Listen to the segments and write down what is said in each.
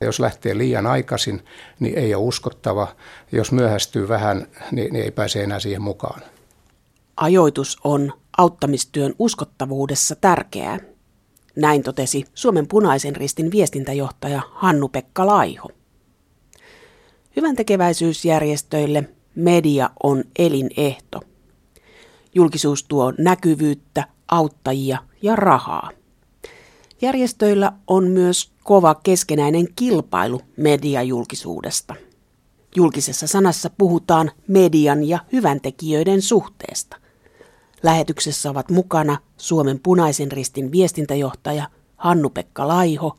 Jos lähtee liian aikaisin, niin ei ole uskottava. Jos myöhästyy vähän, niin, niin ei pääse enää siihen mukaan. Ajoitus on auttamistyön uskottavuudessa tärkeää. Näin totesi Suomen punaisen ristin viestintäjohtaja Hannu-Pekka Laiho. Hyvän tekeväisyysjärjestöille media on elinehto. Julkisuus tuo näkyvyyttä, auttajia ja rahaa. Järjestöillä on myös kova keskenäinen kilpailu mediajulkisuudesta. Julkisessa sanassa puhutaan median ja hyväntekijöiden suhteesta. Lähetyksessä ovat mukana Suomen punaisen ristin viestintäjohtaja Hannu-Pekka Laiho,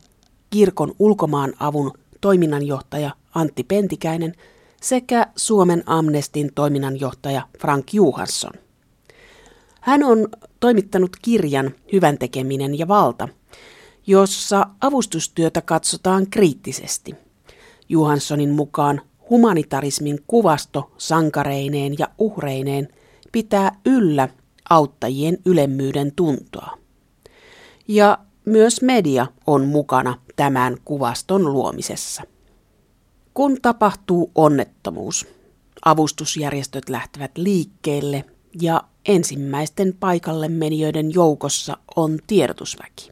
kirkon ulkomaan avun toiminnanjohtaja Antti Pentikäinen sekä Suomen Amnestin toiminnanjohtaja Frank Juhansson. Hän on toimittanut kirjan Hyvän tekeminen ja valta, jossa avustustyötä katsotaan kriittisesti. Juhanssonin mukaan humanitarismin kuvasto sankareineen ja uhreineen pitää yllä auttajien ylemmyyden tuntoa. Ja myös media on mukana tämän kuvaston luomisessa. Kun tapahtuu onnettomuus, avustusjärjestöt lähtevät liikkeelle ja ensimmäisten paikalle menijöiden joukossa on tiedotusväki.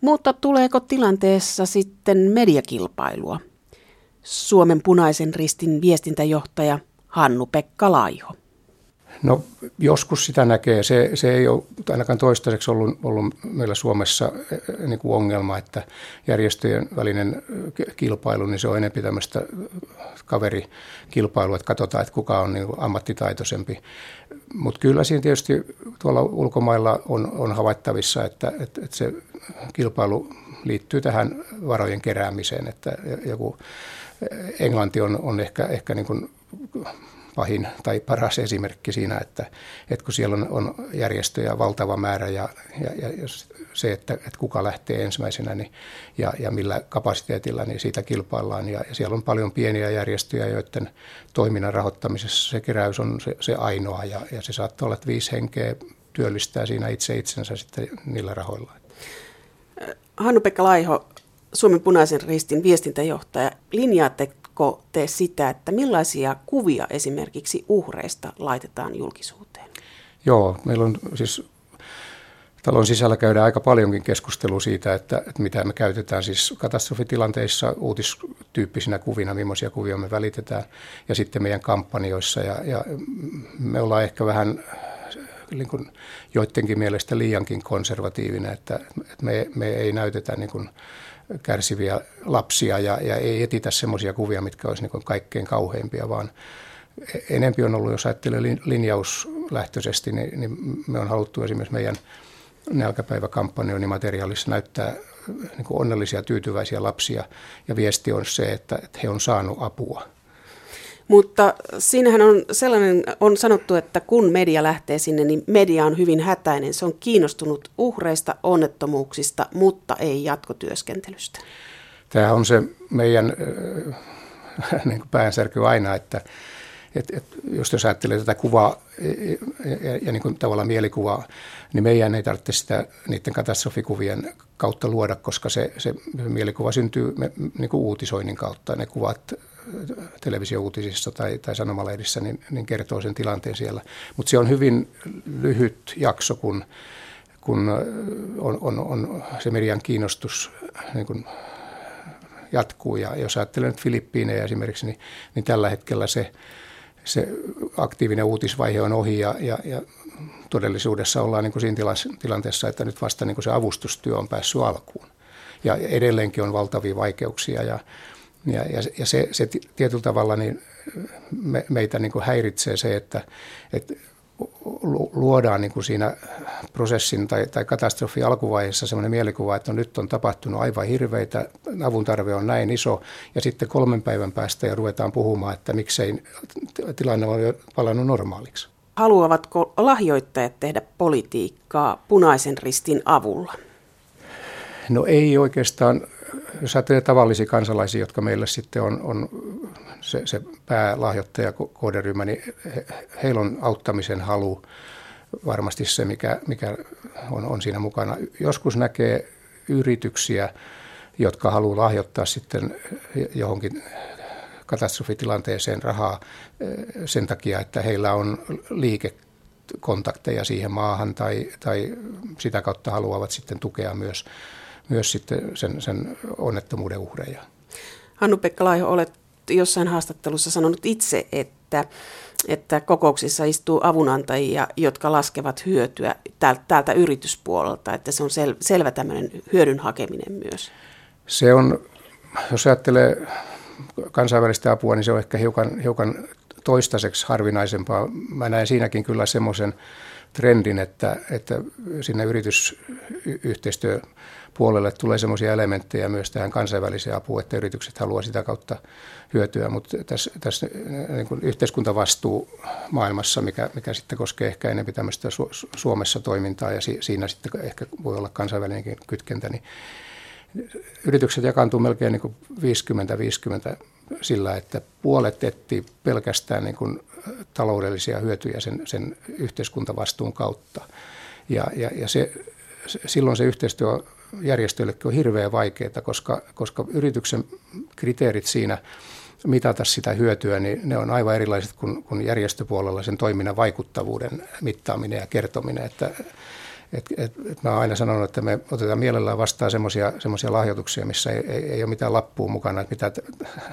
Mutta tuleeko tilanteessa sitten mediakilpailua? Suomen punaisen ristin viestintäjohtaja Hannu-Pekka Laiho. No joskus sitä näkee. Se, se ei ole ainakaan toistaiseksi ollut, ollut meillä Suomessa eh, eh, niin kuin ongelma, että järjestöjen välinen eh, kilpailu, niin se on enemmän tämmöistä kaverikilpailua, että katsotaan, että kuka on niin kuin ammattitaitoisempi. Mutta kyllä siinä tietysti tuolla ulkomailla on, on havaittavissa, että, että, että se kilpailu liittyy tähän varojen keräämiseen, että joku Englanti on, on ehkä, ehkä niin kuin pahin tai paras esimerkki siinä, että, että kun siellä on, on järjestöjä valtava määrä ja, ja, ja se, että, että kuka lähtee ensimmäisenä niin, ja, ja millä kapasiteetilla, niin siitä kilpaillaan. Ja, ja siellä on paljon pieniä järjestöjä, joiden toiminnan rahoittamisessa se keräys on se, se ainoa ja, ja se saattaa olla, että viisi henkeä työllistää siinä itse itsensä sitten niillä rahoilla. Hannu-Pekka Laiho, Suomen punaisen ristin viestintäjohtaja, linjaatte Pohditko te sitä, että millaisia kuvia esimerkiksi uhreista laitetaan julkisuuteen? Joo, meillä on siis talon sisällä käydään aika paljonkin keskustelua siitä, että, että mitä me käytetään siis katastrofitilanteissa uutistyyppisinä kuvina, millaisia kuvia me välitetään, ja sitten meidän kampanjoissa. Ja, ja me ollaan ehkä vähän niin kuin joidenkin mielestä liiankin konservatiivinen, että, että me, me ei näytetä niin kuin kärsiviä lapsia ja, ja ei etitä semmoisia kuvia, mitkä olisi niin kaikkein kauheimpia, vaan enempi on ollut, jos ajattelee linjauslähtöisesti, niin, niin me on haluttu esimerkiksi meidän nälkäpäiväkampanjoinnin materiaalissa näyttää niin onnellisia, tyytyväisiä lapsia ja viesti on se, että, että he on saanut apua. Mutta siinähän on sellainen, on sanottu, että kun media lähtee sinne, niin media on hyvin hätäinen. Se on kiinnostunut uhreista, onnettomuuksista, mutta ei jatkotyöskentelystä. Tämä on se meidän äh, niin päänsärky aina, että et, et, just jos ajattelee tätä kuvaa ja, ja, ja niin kuin tavallaan mielikuvaa, niin meidän ei tarvitse sitä niiden katastrofikuvien kautta luoda, koska se, se mielikuva syntyy me, niin kuin uutisoinnin kautta. Ne kuvat televisiouutisissa tai, tai sanomalehdissä, niin, niin kertoo sen tilanteen siellä. Mutta se on hyvin lyhyt jakso, kun, kun on, on, on se median kiinnostus niin kun jatkuu. Ja jos ajattelee nyt Filippiinejä esimerkiksi, niin, niin tällä hetkellä se, se aktiivinen uutisvaihe on ohi ja, ja, ja todellisuudessa ollaan niin kuin siinä tilanteessa, että nyt vasta niin se avustustyö on päässyt alkuun. Ja edelleenkin on valtavia vaikeuksia ja, ja, ja, ja se, se tietyllä tavalla niin me, meitä niin kuin häiritsee se, että, että luodaan niin kuin siinä prosessin tai, tai katastrofi alkuvaiheessa sellainen mielikuva, että no nyt on tapahtunut aivan hirveitä, avun tarve on näin iso, ja sitten kolmen päivän päästä ja ruvetaan puhumaan, että miksei tilanne ole palannut normaaliksi. Haluavatko lahjoittajat tehdä politiikkaa punaisen ristin avulla? No ei oikeastaan jos ajattelee tavallisia kansalaisia, jotka meille sitten on, on se, se päälahjoittaja kohderyhmä, niin he, heillä on auttamisen halu varmasti se, mikä, mikä on, on siinä mukana. Joskus näkee yrityksiä, jotka haluaa lahjoittaa sitten johonkin katastrofitilanteeseen rahaa sen takia, että heillä on liikekontakteja siihen maahan tai, tai sitä kautta haluavat sitten tukea myös, myös sitten sen, sen onnettomuuden uhreja. Hannu-Pekka Laiho, olet jossain haastattelussa sanonut itse, että, että kokouksissa istuu avunantajia, jotka laskevat hyötyä täältä, täältä yrityspuolelta, että se on sel, selvä tämmöinen hyödyn hakeminen myös. Se on, jos ajattelee kansainvälistä apua, niin se on ehkä hiukan, hiukan toistaiseksi harvinaisempaa. Mä näen siinäkin kyllä semmoisen trendin, että, että sinne yritysyhteistyöpuolelle tulee semmoisia elementtejä myös tähän kansainväliseen apuun, että yritykset haluaa sitä kautta hyötyä, mutta tässä, tässä niin kuin yhteiskuntavastuu maailmassa, mikä, mikä sitten koskee ehkä enemmän tämmöistä Suomessa toimintaa ja siinä sitten ehkä voi olla kansainvälinenkin kytkentä, niin yritykset jakaantuu melkein niin 50-50 sillä, että puolet etsii pelkästään niin kuin taloudellisia hyötyjä sen, sen yhteiskuntavastuun kautta. Ja, ja, ja se, silloin se yhteistyö järjestöillekin on hirveän vaikeaa, koska, koska yrityksen kriteerit siinä mitata sitä hyötyä, niin ne on aivan erilaiset kuin, kuin järjestöpuolella sen toiminnan vaikuttavuuden mittaaminen ja kertominen. Että et, et, et mä oon aina sanonut, että me otetaan mielellään vastaan semmoisia lahjoituksia, missä ei, ei, ei ole mitään lappua mukana, että mitä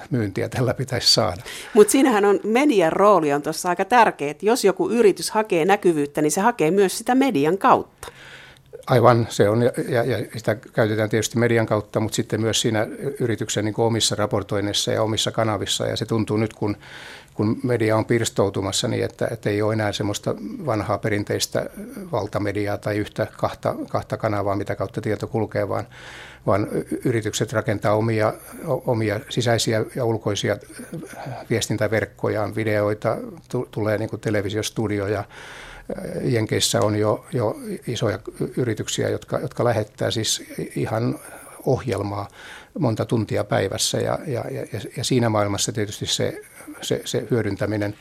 myyntiä tällä pitäisi saada. Mutta siinähän on median rooli on tuossa aika tärkeä, että jos joku yritys hakee näkyvyyttä, niin se hakee myös sitä median kautta. Aivan, se on, ja, ja sitä käytetään tietysti median kautta, mutta sitten myös siinä yrityksen niin omissa raportoinnissa ja omissa kanavissa, ja se tuntuu nyt, kun kun media on pirstoutumassa niin, että, että ei ole enää semmoista vanhaa perinteistä valtamediaa tai yhtä kahta, kahta kanavaa, mitä kautta tieto kulkee, vaan, vaan yritykset rakentaa omia, omia sisäisiä ja ulkoisia viestintäverkkojaan, videoita, tulee niin kuin televisiostudioja, Jenkeissä on jo, jo isoja yrityksiä, jotka, jotka lähettää siis ihan ohjelmaa monta tuntia päivässä ja, ja, ja, ja siinä maailmassa tietysti se se, se hyödyntäminen,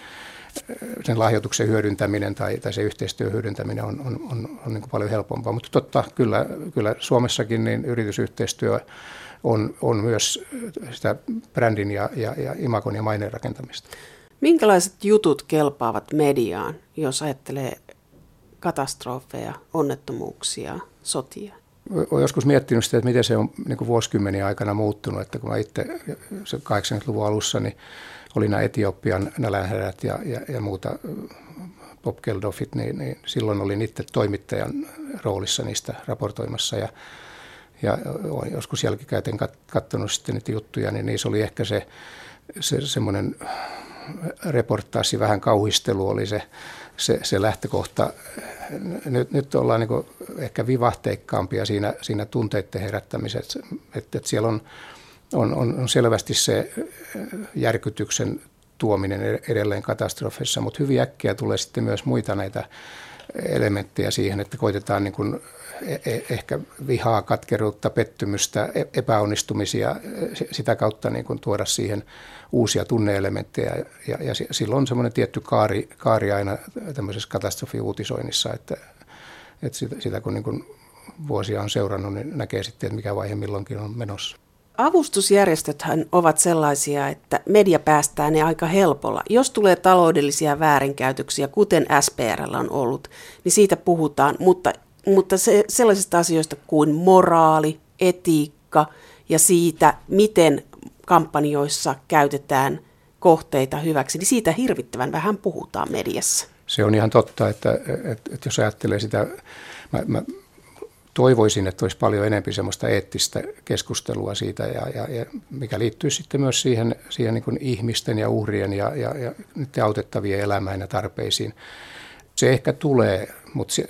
sen lahjoituksen hyödyntäminen tai, tai se yhteistyön hyödyntäminen on, on, on, on niin paljon helpompaa. Mutta totta, kyllä, kyllä Suomessakin niin yritysyhteistyö on, on myös sitä brändin ja, ja, ja imakon ja maineen rakentamista. Minkälaiset jutut kelpaavat mediaan, jos ajattelee katastrofeja, onnettomuuksia, sotia? Olen joskus miettinyt sitä, että miten se on niin vuosikymmeniä aikana muuttunut. Että kun mä itse 80-luvun alussa, niin oli nämä Etiopian nälänhädät ja, ja, ja muuta Bob Geldofit, niin, niin silloin olin itse toimittajan roolissa niistä raportoimassa ja, ja olen joskus jälkikäteen katsonut sitten niitä juttuja, niin niissä oli ehkä se, se semmoinen reportaasi, vähän kauhistelu oli se, se, se lähtökohta. Nyt, nyt ollaan niin ehkä vivahteikkaampia siinä, siinä tunteiden herättämisessä, että, että siellä on on, on, selvästi se järkytyksen tuominen edelleen katastrofissa, mutta hyvin äkkiä tulee sitten myös muita näitä elementtejä siihen, että koitetaan niin kuin e, e, ehkä vihaa, katkeruutta, pettymystä, e, epäonnistumisia, sitä kautta niin kuin tuoda siihen uusia tunneelementtejä. Ja, ja silloin on semmoinen tietty kaari, kaari aina tämmöisessä katastrofiuutisoinnissa, että, että sitä, sitä kun niin kuin vuosia on seurannut, niin näkee sitten, että mikä vaihe milloinkin on menossa. Avustusjärjestöthän ovat sellaisia, että media päästää ne aika helpolla. Jos tulee taloudellisia väärinkäytöksiä, kuten SPRL on ollut, niin siitä puhutaan, mutta, mutta se, sellaisista asioista kuin moraali, etiikka ja siitä, miten kampanjoissa käytetään kohteita hyväksi, niin siitä hirvittävän vähän puhutaan mediassa. Se on ihan totta, että, että, että jos ajattelee sitä, mä, mä toivoisin, että olisi paljon enemmän semmoista eettistä keskustelua siitä, ja, ja, ja mikä liittyy sitten myös siihen, siihen niin ihmisten ja uhrien ja, ja, ja nyt autettavien elämään ja tarpeisiin. Se ehkä tulee, mutta se,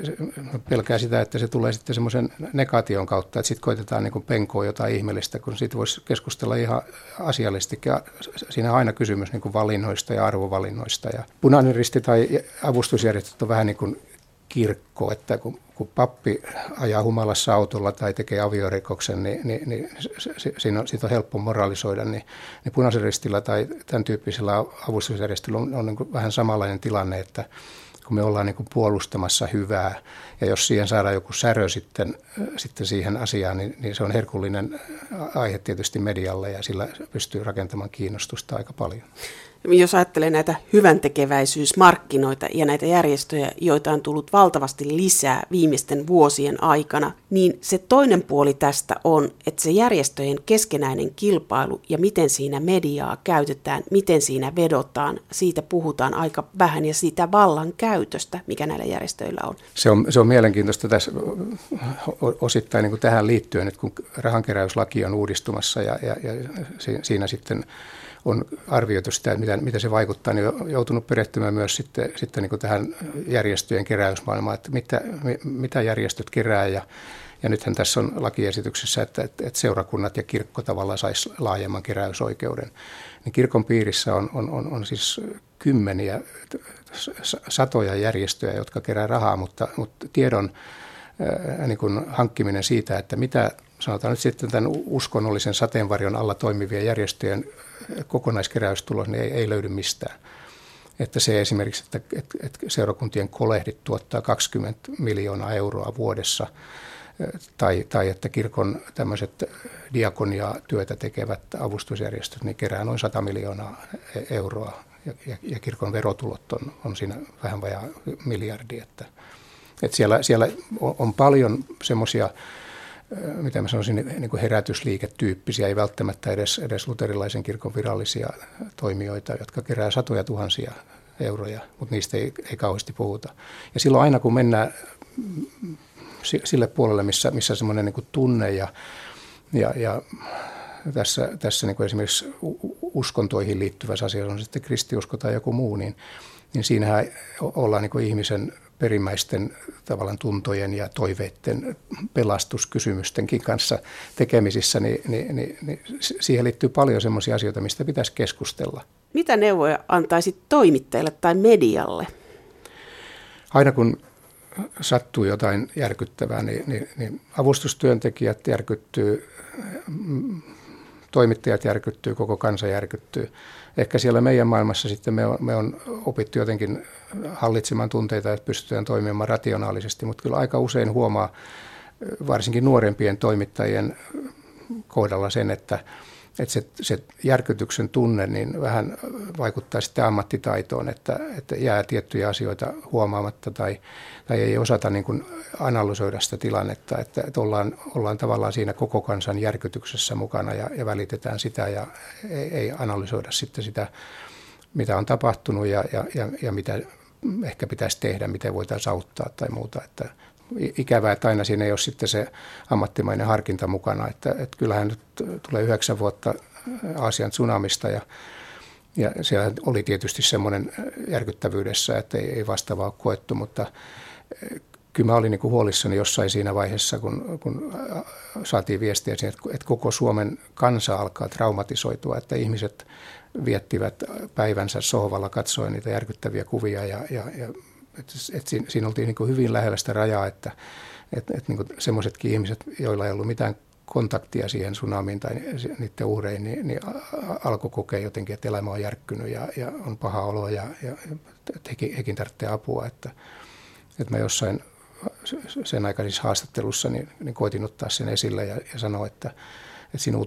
pelkää sitä, että se tulee sitten semmoisen negaation kautta, että sitten koitetaan niin penkoa jotain ihmeellistä, kun siitä voisi keskustella ihan asiallisesti. Ja siinä on aina kysymys niin valinnoista ja arvovalinnoista. Ja punainen risti tai avustusjärjestöt on vähän niin kuin kirkko, että kun, kun pappi ajaa humalassa autolla tai tekee aviorikoksen, niin, niin, niin siinä on, siitä on helppo moralisoida, niin, niin punaisen ristillä tai tämän tyyppisellä avustusjärjestöllä on, on niin vähän samanlainen tilanne, että kun me ollaan niin kuin puolustamassa hyvää. Ja jos siihen saadaan joku särö sitten, sitten siihen asiaan, niin, niin se on herkullinen aihe tietysti medialle ja sillä pystyy rakentamaan kiinnostusta aika paljon jos ajattelee näitä hyväntekeväisyysmarkkinoita ja näitä järjestöjä, joita on tullut valtavasti lisää viimeisten vuosien aikana, niin se toinen puoli tästä on, että se järjestöjen keskenäinen kilpailu ja miten siinä mediaa käytetään, miten siinä vedotaan, siitä puhutaan aika vähän ja siitä vallan käytöstä, mikä näillä järjestöillä on. Se on, se on mielenkiintoista tässä osittain niin kuin tähän liittyen, että kun rahankeräyslaki on uudistumassa ja, ja, ja siinä sitten on arvioitu sitä, mitä, mitä se vaikuttaa, niin on joutunut perehtymään myös sitten, sitten niin tähän järjestöjen keräysmaailmaan, että mitä, mitä järjestöt kerää ja, ja nythän tässä on lakiesityksessä, että, että seurakunnat ja kirkko tavallaan saisi laajemman keräysoikeuden. Niin kirkon piirissä on, on, on, on siis kymmeniä, satoja järjestöjä, jotka kerää rahaa, mutta, mutta tiedon niin kuin hankkiminen siitä, että mitä sanotaan nyt sitten tämän uskonnollisen sateenvarjon alla toimivien järjestöjen kokonaiskeräystulos niin ei, ei löydy mistään. Että se esimerkiksi, että, että, että seurakuntien kolehdit tuottaa 20 miljoonaa euroa vuodessa, tai, tai että kirkon tämmöiset diakonia-työtä tekevät avustusjärjestöt niin kerää noin 100 miljoonaa euroa, ja, ja, ja kirkon verotulot on, on siinä vähän vajaa miljardi. Että, että siellä, siellä on paljon semmoisia mitä mä sanoisin, niin kuin herätysliiketyyppisiä, ei välttämättä edes, edes luterilaisen kirkon virallisia toimijoita, jotka kerää satoja tuhansia euroja, mutta niistä ei, ei kauheasti puhuta. Ja silloin aina kun mennään sille puolelle, missä, missä semmoinen niin tunne ja, ja, ja tässä, tässä niin kuin esimerkiksi uskontoihin liittyvässä asiassa on sitten kristiusko tai joku muu, niin, niin siinähän ollaan niin kuin ihmisen perimmäisten tavallaan tuntojen ja toiveiden pelastuskysymystenkin kanssa tekemisissä, niin, niin, niin, niin siihen liittyy paljon sellaisia asioita, mistä pitäisi keskustella. Mitä neuvoja antaisit toimittajille tai medialle? Aina kun sattuu jotain järkyttävää, niin, niin, niin avustustyöntekijät järkyttyy, toimittajat järkyttyy, koko kansa järkyttyy. Ehkä siellä meidän maailmassa sitten me on, me on opittu jotenkin hallitsemaan tunteita, että pystytään toimimaan rationaalisesti, mutta kyllä aika usein huomaa varsinkin nuorempien toimittajien kohdalla sen, että, että se, se järkytyksen tunne niin vähän vaikuttaa sitten ammattitaitoon, että, että jää tiettyjä asioita huomaamatta tai, tai ei osata niin kuin analysoida sitä tilannetta, että, että ollaan, ollaan tavallaan siinä koko kansan järkytyksessä mukana ja, ja välitetään sitä ja ei, ei analysoida sitten sitä, mitä on tapahtunut ja, ja, ja, ja mitä ehkä pitäisi tehdä, miten voitaisiin auttaa tai muuta. Että ikävää, että aina siinä ei ole sitten se ammattimainen harkinta mukana. Että, että kyllähän nyt tulee yhdeksän vuotta Aasian tsunamista ja, ja siellä oli tietysti semmoinen järkyttävyydessä, että ei, ei vastaavaa ole koettu, mutta kyllä mä olin niin kuin huolissani jossain siinä vaiheessa, kun, kun saatiin viestiä siihen, että koko Suomen kansa alkaa traumatisoitua, että ihmiset viettivät päivänsä sohvalla katsoen niitä järkyttäviä kuvia ja, ja, ja et, et siinä, siinä oltiin niin kuin hyvin lähellä sitä rajaa, että et, et niin semmoisetkin ihmiset, joilla ei ollut mitään kontaktia siihen tsunamiin tai niiden uhreihin, niin, niin alkoi kokea jotenkin, että elämä on järkkynyt ja, ja on paha olo ja, ja että hekin, hekin tarvitsee apua. Että, että mä jossain sen aikaisissa haastattelussa niin, niin koitin ottaa sen esille ja, ja sanoa, että, että siinä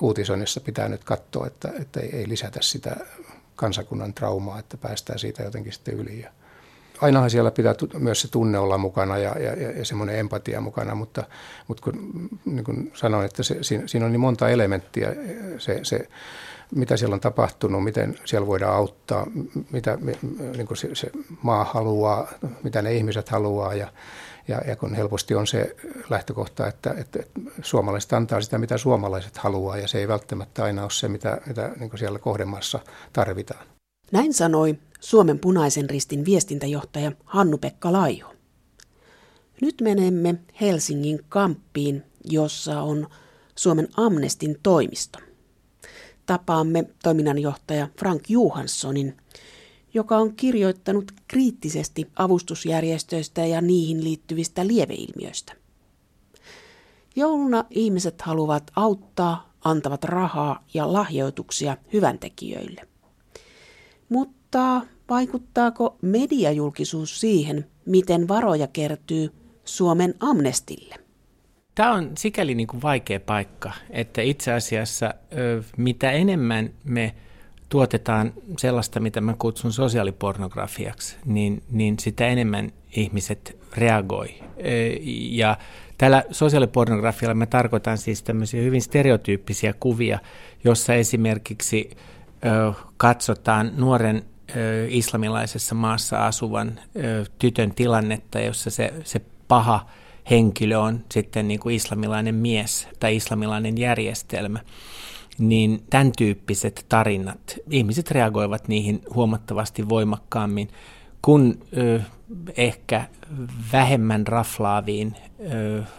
uutisoinnissa pitää nyt katsoa, että, että ei, ei lisätä sitä kansakunnan traumaa, että päästään siitä jotenkin sitten yli. Ja ainahan siellä pitää myös se tunne olla mukana ja, ja, ja semmoinen empatia mukana, mutta, mutta kun, niin kuin sanoin, että se, siinä, siinä on niin monta elementtiä, se, se mitä siellä on tapahtunut, miten siellä voidaan auttaa, mitä niin kuin se, se maa haluaa, mitä ne ihmiset haluaa ja, ja, ja kun helposti on se lähtökohta, että, että suomalaiset antaa sitä, mitä suomalaiset haluaa, ja se ei välttämättä aina ole se, mitä, mitä niin siellä kohdemaassa tarvitaan. Näin sanoi Suomen punaisen ristin viestintäjohtaja Hannu-Pekka Laiho. Nyt menemme Helsingin kamppiin, jossa on Suomen Amnestin toimisto. Tapaamme toiminnanjohtaja Frank Johanssonin, joka on kirjoittanut kriittisesti avustusjärjestöistä ja niihin liittyvistä lieveilmiöistä. Jouluna ihmiset haluavat auttaa, antavat rahaa ja lahjoituksia hyväntekijöille. Mutta Vaikuttaako mediajulkisuus siihen, miten varoja kertyy Suomen amnestille? Tämä on sikäli niin kuin vaikea paikka, että itse asiassa mitä enemmän me tuotetaan sellaista, mitä mä kutsun sosiaalipornografiaksi, niin, niin sitä enemmän ihmiset reagoi. Ja tällä sosiaalipornografialla mä tarkoitan siis tämmöisiä hyvin stereotyyppisiä kuvia, jossa esimerkiksi katsotaan nuoren islamilaisessa maassa asuvan tytön tilannetta, jossa se, se paha henkilö on sitten niin kuin islamilainen mies tai islamilainen järjestelmä, niin tämän tyyppiset tarinat, ihmiset reagoivat niihin huomattavasti voimakkaammin kuin ehkä vähemmän raflaaviin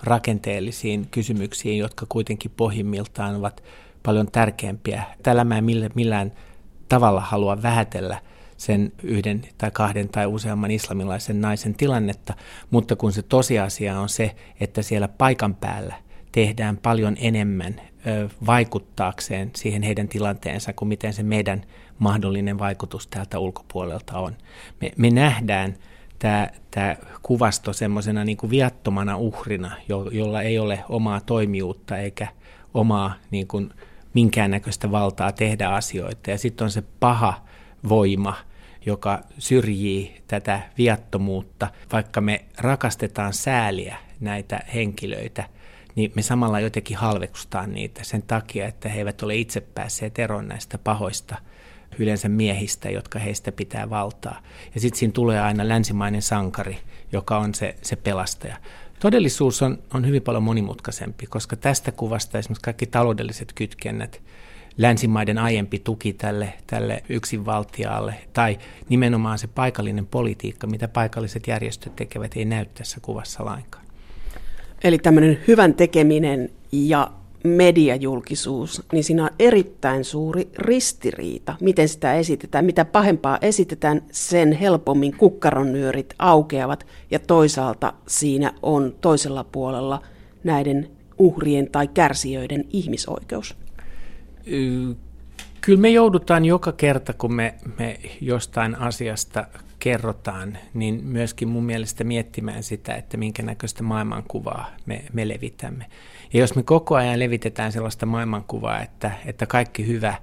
rakenteellisiin kysymyksiin, jotka kuitenkin pohjimmiltaan ovat paljon tärkeämpiä. Tällä mä en millään tavalla halua vähätellä – sen yhden tai kahden tai useamman islamilaisen naisen tilannetta, mutta kun se tosiasia on se, että siellä paikan päällä tehdään paljon enemmän vaikuttaakseen siihen heidän tilanteensa kuin miten se meidän mahdollinen vaikutus täältä ulkopuolelta on. Me, me nähdään tämä, tämä kuvasto semmoisena niin kuin viattomana uhrina, jo, jolla ei ole omaa toimijuutta eikä omaa niin kuin, minkäännäköistä valtaa tehdä asioita. Ja sitten on se paha voima, joka syrjii tätä viattomuutta. Vaikka me rakastetaan sääliä näitä henkilöitä, niin me samalla jotenkin halvekstaan niitä sen takia, että he eivät ole itse päässeet eroon näistä pahoista yleensä miehistä, jotka heistä pitää valtaa. Ja sitten siinä tulee aina länsimainen sankari, joka on se, se pelastaja. Todellisuus on, on hyvin paljon monimutkaisempi, koska tästä kuvasta esimerkiksi kaikki taloudelliset kytkennät – länsimaiden aiempi tuki tälle, tälle yksinvaltiaalle tai nimenomaan se paikallinen politiikka, mitä paikalliset järjestöt tekevät, ei näy tässä kuvassa lainkaan. Eli tämmöinen hyvän tekeminen ja mediajulkisuus, niin siinä on erittäin suuri ristiriita, miten sitä esitetään. Mitä pahempaa esitetään, sen helpommin kukkaronyörit aukeavat ja toisaalta siinä on toisella puolella näiden uhrien tai kärsijöiden ihmisoikeus. Kyllä me joudutaan joka kerta, kun me, me jostain asiasta kerrotaan, niin myöskin mun mielestä miettimään sitä, että minkä näköistä maailmankuvaa me, me levitämme. Ja jos me koko ajan levitetään sellaista maailmankuvaa, että, että kaikki hyvä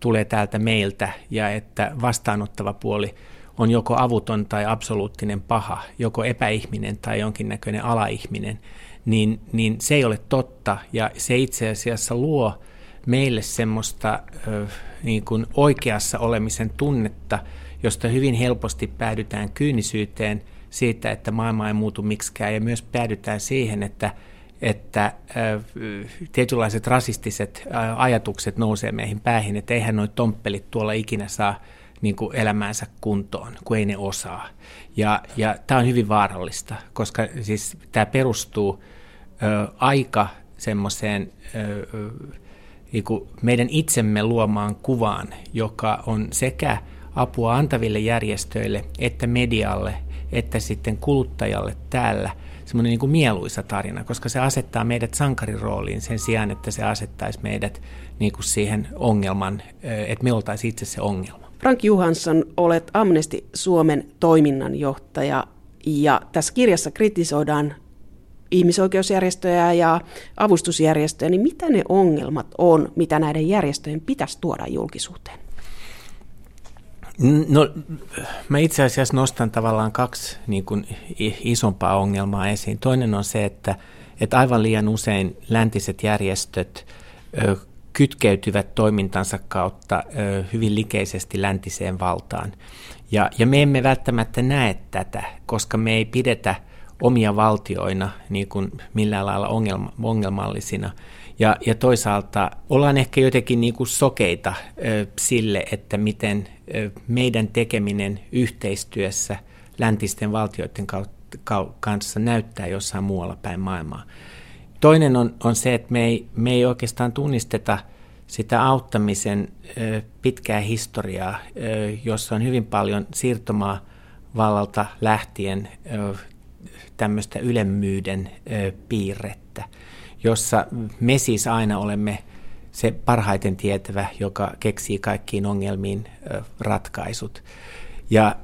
tulee täältä meiltä ja että vastaanottava puoli on joko avuton tai absoluuttinen paha, joko epäihminen tai jonkinnäköinen alaihminen, niin, niin se ei ole totta ja se itse asiassa luo meille semmoista niin kuin oikeassa olemisen tunnetta, josta hyvin helposti päädytään kyynisyyteen siitä, että maailma ei muutu miksikään ja myös päädytään siihen, että että tietynlaiset rasistiset ajatukset nousee meihin päähin, että eihän noi tomppelit tuolla ikinä saa niin kuin elämäänsä kuntoon, kun ei ne osaa. Ja, ja tämä on hyvin vaarallista, koska siis tämä perustuu ö, aika semmoiseen niin meidän itsemme luomaan kuvaan, joka on sekä apua antaville järjestöille että medialle että sitten kuluttajalle täällä semmoinen niin kuin mieluisa tarina, koska se asettaa meidät sankarirooliin sen sijaan, että se asettaisi meidät niin kuin siihen ongelman, että me oltaisiin itse se ongelma. Frank Johansson, olet Amnesty Suomen toiminnanjohtaja ja tässä kirjassa kritisoidaan ihmisoikeusjärjestöjä ja avustusjärjestöjä, niin mitä ne ongelmat on, mitä näiden järjestöjen pitäisi tuoda julkisuuteen? No, mä itse asiassa nostan tavallaan kaksi niin kuin, isompaa ongelmaa esiin. Toinen on se, että, että aivan liian usein läntiset järjestöt ö, kytkeytyvät toimintansa kautta ö, hyvin likeisesti läntiseen valtaan. Ja, ja me emme välttämättä näe tätä, koska me ei pidetä – omia valtioina niin kuin millään lailla ongelma, ongelmallisina. Ja, ja toisaalta ollaan ehkä jotenkin niin kuin sokeita ö, sille, että miten ö, meidän tekeminen yhteistyössä läntisten valtioiden kanssa näyttää jossain muualla päin maailmaa. Toinen on, on se, että me ei, me ei oikeastaan tunnisteta sitä auttamisen ö, pitkää historiaa, ö, jossa on hyvin paljon siirtomaa vallalta lähtien tämmöistä ylemmyyden piirrettä, jossa me siis aina olemme se parhaiten tietävä, joka keksii kaikkiin ongelmiin ratkaisut. Ja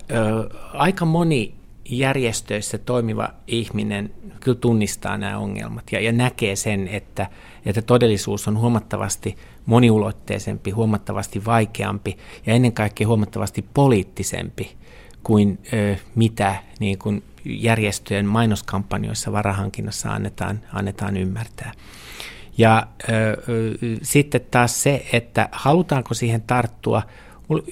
aika moni järjestöissä toimiva ihminen kyllä tunnistaa nämä ongelmat ja, ja näkee sen, että, että todellisuus on huomattavasti moniulotteisempi, huomattavasti vaikeampi ja ennen kaikkea huomattavasti poliittisempi kuin ö, mitä niin kuin järjestöjen mainoskampanjoissa varahankinnassa annetaan, annetaan ymmärtää. Ja ö, sitten taas se, että halutaanko siihen tarttua,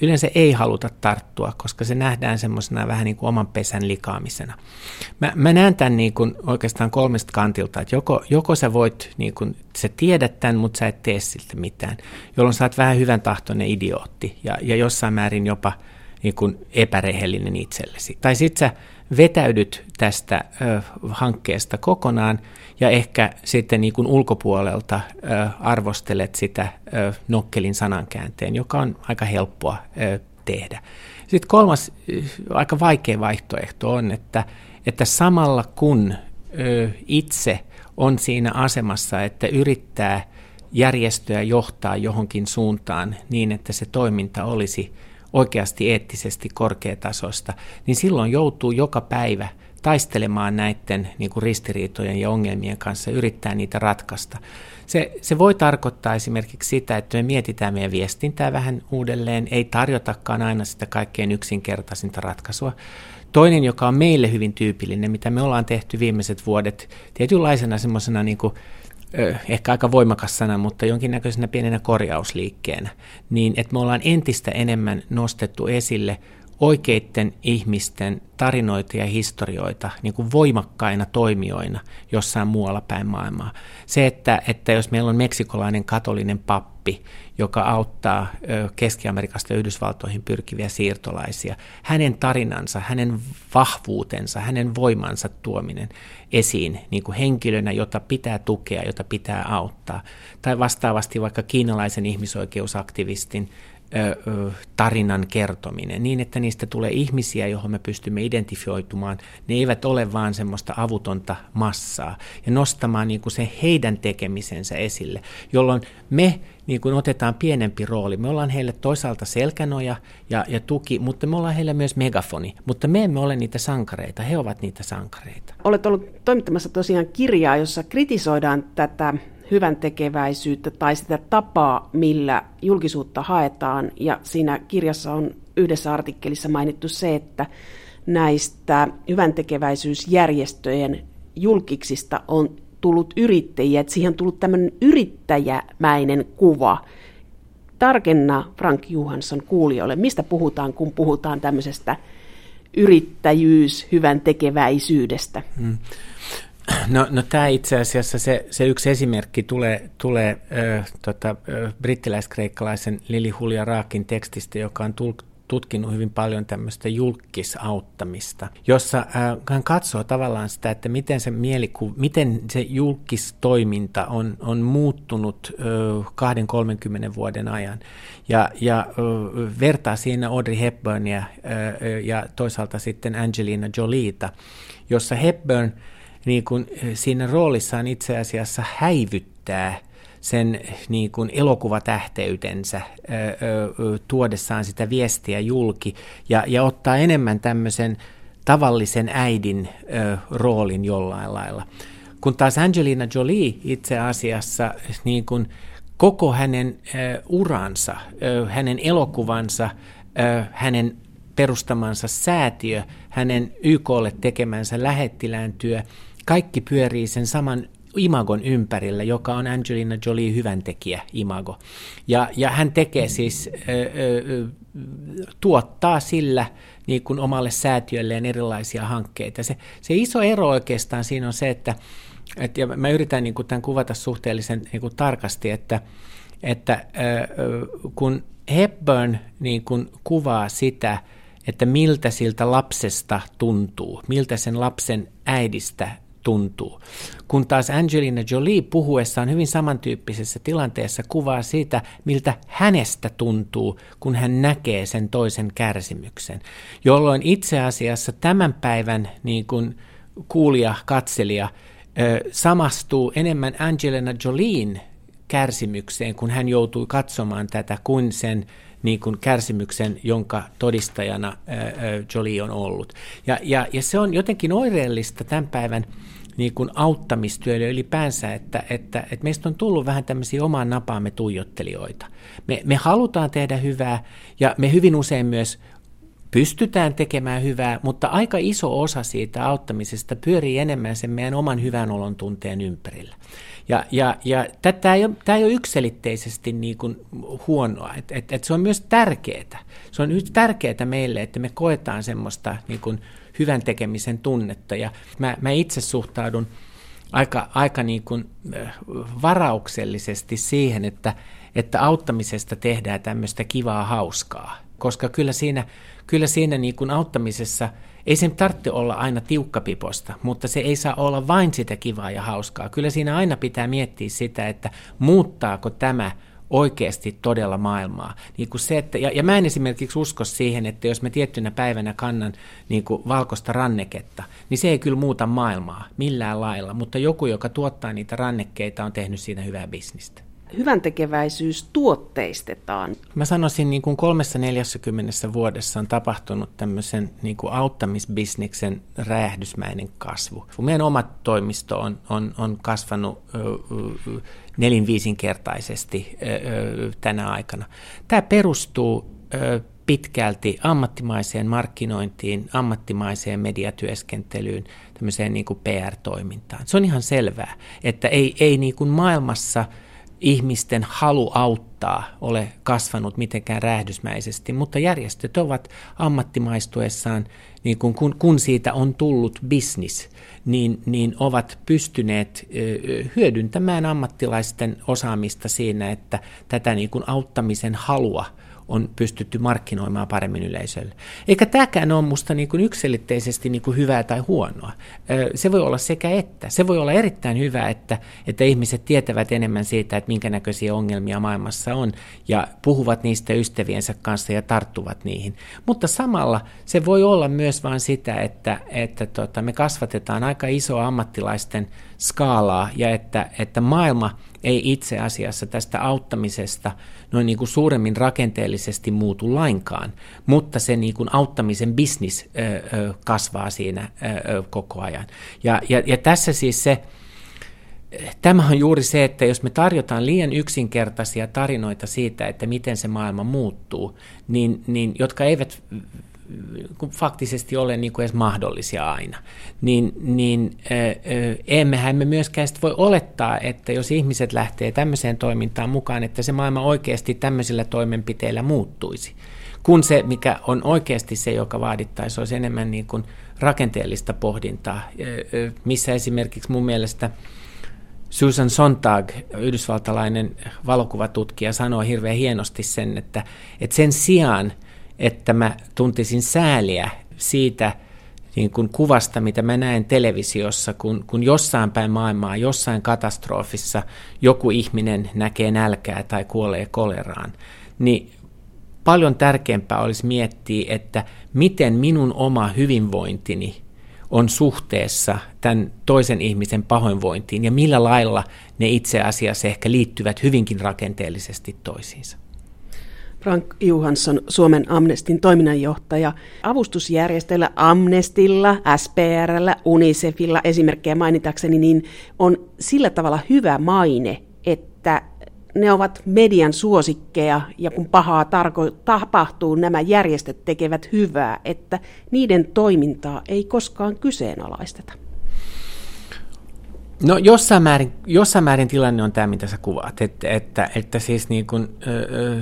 yleensä ei haluta tarttua, koska se nähdään semmoisena vähän niin kuin oman pesän likaamisena. Mä, mä näen tämän niin kuin oikeastaan kolmesta kantilta, että joko, joko sä voit, niin kuin, sä tiedät tämän, mutta sä et tee siltä mitään, jolloin sä oot vähän hyvän tahtoinen idiootti ja, ja jossain määrin jopa niin kuin epärehellinen itsellesi. Tai sit sä vetäydyt tästä ö, hankkeesta kokonaan ja ehkä sitten niin kuin ulkopuolelta ö, arvostelet sitä ö, nokkelin sanankäänteen, joka on aika helppoa ö, tehdä. Sitten kolmas ö, aika vaikea vaihtoehto on, että, että samalla kun ö, itse on siinä asemassa, että yrittää järjestöä johtaa johonkin suuntaan niin, että se toiminta olisi oikeasti eettisesti korkeatasosta, niin silloin joutuu joka päivä taistelemaan näiden niin kuin ristiriitojen ja ongelmien kanssa ja yrittää niitä ratkaista. Se, se voi tarkoittaa esimerkiksi sitä, että me mietitään meidän viestintää vähän uudelleen, ei tarjotakaan aina sitä kaikkein yksinkertaisinta ratkaisua. Toinen, joka on meille hyvin tyypillinen, mitä me ollaan tehty viimeiset vuodet, tietynlaisena semmoisena niin kuin ehkä aika voimakas sana, mutta jonkinnäköisenä pienenä korjausliikkeenä, niin että me ollaan entistä enemmän nostettu esille oikeiden ihmisten tarinoita ja historioita niin kuin voimakkaina toimijoina jossain muualla päin maailmaa. Se, että, että jos meillä on meksikolainen katolinen pappi, joka auttaa Keski-Amerikasta Yhdysvaltoihin pyrkiviä siirtolaisia, hänen tarinansa, hänen vahvuutensa, hänen voimansa tuominen esiin niin kuin henkilönä, jota pitää tukea, jota pitää auttaa. Tai vastaavasti vaikka kiinalaisen ihmisoikeusaktivistin tarinan kertominen, niin että niistä tulee ihmisiä, johon me pystymme identifioitumaan. Ne eivät ole vaan semmoista avutonta massaa ja nostamaan niin kuin se heidän tekemisensä esille, jolloin me niin kuin otetaan pienempi rooli. Me ollaan heille toisaalta selkänoja ja, ja tuki, mutta me ollaan heille myös megafoni. Mutta me emme ole niitä sankareita, he ovat niitä sankareita. Olet ollut toimittamassa tosiaan kirjaa, jossa kritisoidaan tätä hyvän tekeväisyyttä tai sitä tapaa, millä julkisuutta haetaan. Ja siinä kirjassa on yhdessä artikkelissa mainittu se, että näistä hyvän tekeväisyysjärjestöjen julkiksista on tullut yrittäjiä, että siihen on tullut tämmöinen yrittäjämäinen kuva. Tarkenna Frank Johansson kuulijoille, mistä puhutaan, kun puhutaan tämmöisestä yrittäjyys, hyvän tekeväisyydestä. Hmm. No, no tämä itse asiassa, se, se yksi esimerkki tulee, tulee äh, tota, äh, brittiläiskreikkalaisen Lili Hulia Raakin tekstistä, joka on tulk, tutkinut hyvin paljon tämmöistä julkisauttamista, jossa hän katsoo tavallaan sitä, että miten se mieliku, miten se julkistoiminta on, on muuttunut äh, 20-30 vuoden ajan. Ja, ja vertaa siinä Audrey Hepburnia ja toisaalta sitten Angelina Jolieta, jossa Hepburn – niin kuin siinä roolissaan itse asiassa häivyttää sen niin kuin elokuvatähteytensä ö, tuodessaan sitä viestiä julki ja, ja ottaa enemmän tämmöisen tavallisen äidin ö, roolin jollain lailla. Kun taas Angelina Jolie itse asiassa niin kuin koko hänen ö, uransa, ö, hänen elokuvansa, ö, hänen perustamansa säätiö, hänen YKlle tekemänsä lähettilään työ – kaikki pyörii sen saman imagon ympärillä, joka on Angelina Jolie hyväntekijä imago. Ja, ja hän tekee siis, ö, ö, tuottaa sillä niin kuin omalle säätiölleen erilaisia hankkeita. Se, se iso ero oikeastaan siinä on se, että, että ja mä yritän niin kuin tämän kuvata suhteellisen niin kuin tarkasti, että, että ö, kun Hepburn niin kuin kuvaa sitä, että miltä siltä lapsesta tuntuu, miltä sen lapsen äidistä tuntuu. Kun taas Angelina Jolie puhuessaan hyvin samantyyppisessä tilanteessa kuvaa siitä, miltä hänestä tuntuu, kun hän näkee sen toisen kärsimyksen. Jolloin itse asiassa tämän päivän niin kuin kuulija, katselija, samastuu enemmän Angelina Jolien kärsimykseen, kun hän joutui katsomaan tätä, kuin sen niin kuin kärsimyksen, jonka todistajana Jolie on ollut. Ja, ja, ja se on jotenkin oireellista tämän päivän niin kuin auttamistyölle ylipäänsä, että, että, että meistä on tullut vähän tämmöisiä omaan napaamme tuijottelijoita. Me, me halutaan tehdä hyvää ja me hyvin usein myös pystytään tekemään hyvää, mutta aika iso osa siitä auttamisesta pyörii enemmän sen meidän oman hyvän olon tunteen ympärillä. Ja, ja, ja tämä ei, ei ole ykselitteisesti niin kuin huonoa, että et, et se on myös tärkeää. Se on tärkeää meille, että me koetaan semmoista niin kuin hyvän tekemisen tunnetta. Ja mä, mä itse suhtaudun aika, aika niin kuin varauksellisesti siihen, että, että auttamisesta tehdään tämmöistä kivaa hauskaa. Koska kyllä siinä, kyllä siinä niin kuin auttamisessa – ei sen tarvitse olla aina tiukkapiposta, mutta se ei saa olla vain sitä kivaa ja hauskaa. Kyllä siinä aina pitää miettiä sitä, että muuttaako tämä oikeasti todella maailmaa. Niin kuin se, että, ja, ja mä en esimerkiksi usko siihen, että jos mä tiettynä päivänä kannan niin kuin valkoista ranneketta, niin se ei kyllä muuta maailmaa millään lailla, mutta joku, joka tuottaa niitä rannekkeita, on tehnyt siinä hyvää bisnistä hyvän tekeväisyys tuotteistetaan? Mä sanoisin, niin kuin kolmessa neljässäkymmenessä vuodessa on tapahtunut tämmöisen niin kuin auttamisbisniksen räjähdysmäinen kasvu. Meidän oma toimisto on, on, on kasvanut nelin viisinkertaisesti tänä aikana. Tämä perustuu pitkälti ammattimaiseen markkinointiin, ammattimaiseen mediatyöskentelyyn, tämmöiseen niin kuin PR-toimintaan. Se on ihan selvää, että ei, ei niin kuin maailmassa – ihmisten halu auttaa ole kasvanut mitenkään räjähdysmäisesti, mutta järjestöt ovat ammattimaistuessaan, niin kun, kun, kun siitä on tullut bisnis, niin, niin ovat pystyneet hyödyntämään ammattilaisten osaamista siinä, että tätä niin kuin auttamisen halua – on pystytty markkinoimaan paremmin yleisölle. Eikä tämäkään ole minusta niin yksilitteisesti niin kuin hyvää tai huonoa. Se voi olla sekä että. Se voi olla erittäin hyvä, että, että ihmiset tietävät enemmän siitä, että minkä näköisiä ongelmia maailmassa on ja puhuvat niistä ystäviensä kanssa ja tarttuvat niihin. Mutta samalla se voi olla myös vain sitä, että, että tota, me kasvatetaan aika isoa ammattilaisten skaalaa ja että, että maailma ei itse asiassa tästä auttamisesta noin niin kuin suuremmin rakenteellisesti muutu lainkaan, mutta se niin kuin auttamisen bisnis kasvaa siinä koko ajan. Ja, ja, ja tässä siis se, Tämä on juuri se, että jos me tarjotaan liian yksinkertaisia tarinoita siitä, että miten se maailma muuttuu, niin, niin jotka eivät faktisesti ole niin kuin edes mahdollisia aina, niin, niin emmehän me myöskään voi olettaa, että jos ihmiset lähtee tämmöiseen toimintaan mukaan, että se maailma oikeasti tämmöisillä toimenpiteillä muuttuisi. Kun se, mikä on oikeasti se, joka vaadittaisi, olisi enemmän niin kuin rakenteellista pohdintaa, missä esimerkiksi mun mielestä Susan Sontag, yhdysvaltalainen valokuvatutkija, sanoo hirveän hienosti sen, että, että sen sijaan, että mä tuntisin sääliä siitä niin kuin kuvasta, mitä mä näen televisiossa, kun, kun jossain päin maailmaa, jossain katastrofissa joku ihminen näkee nälkää tai kuolee koleraan, niin paljon tärkeämpää olisi miettiä, että miten minun oma hyvinvointini on suhteessa tämän toisen ihmisen pahoinvointiin ja millä lailla ne itse asiassa ehkä liittyvät hyvinkin rakenteellisesti toisiinsa. Frank Johansson, Suomen Amnestin toiminnanjohtaja. Avustusjärjestöillä Amnestilla, SPRllä, Unicefilla esimerkkejä mainitakseni, niin on sillä tavalla hyvä maine, että ne ovat median suosikkeja ja kun pahaa tarko- tapahtuu, nämä järjestöt tekevät hyvää, että niiden toimintaa ei koskaan kyseenalaisteta. No jossain määrin, jossain määrin tilanne on tämä, mitä sä kuvaat, että, että, että siis niin kuin, ö,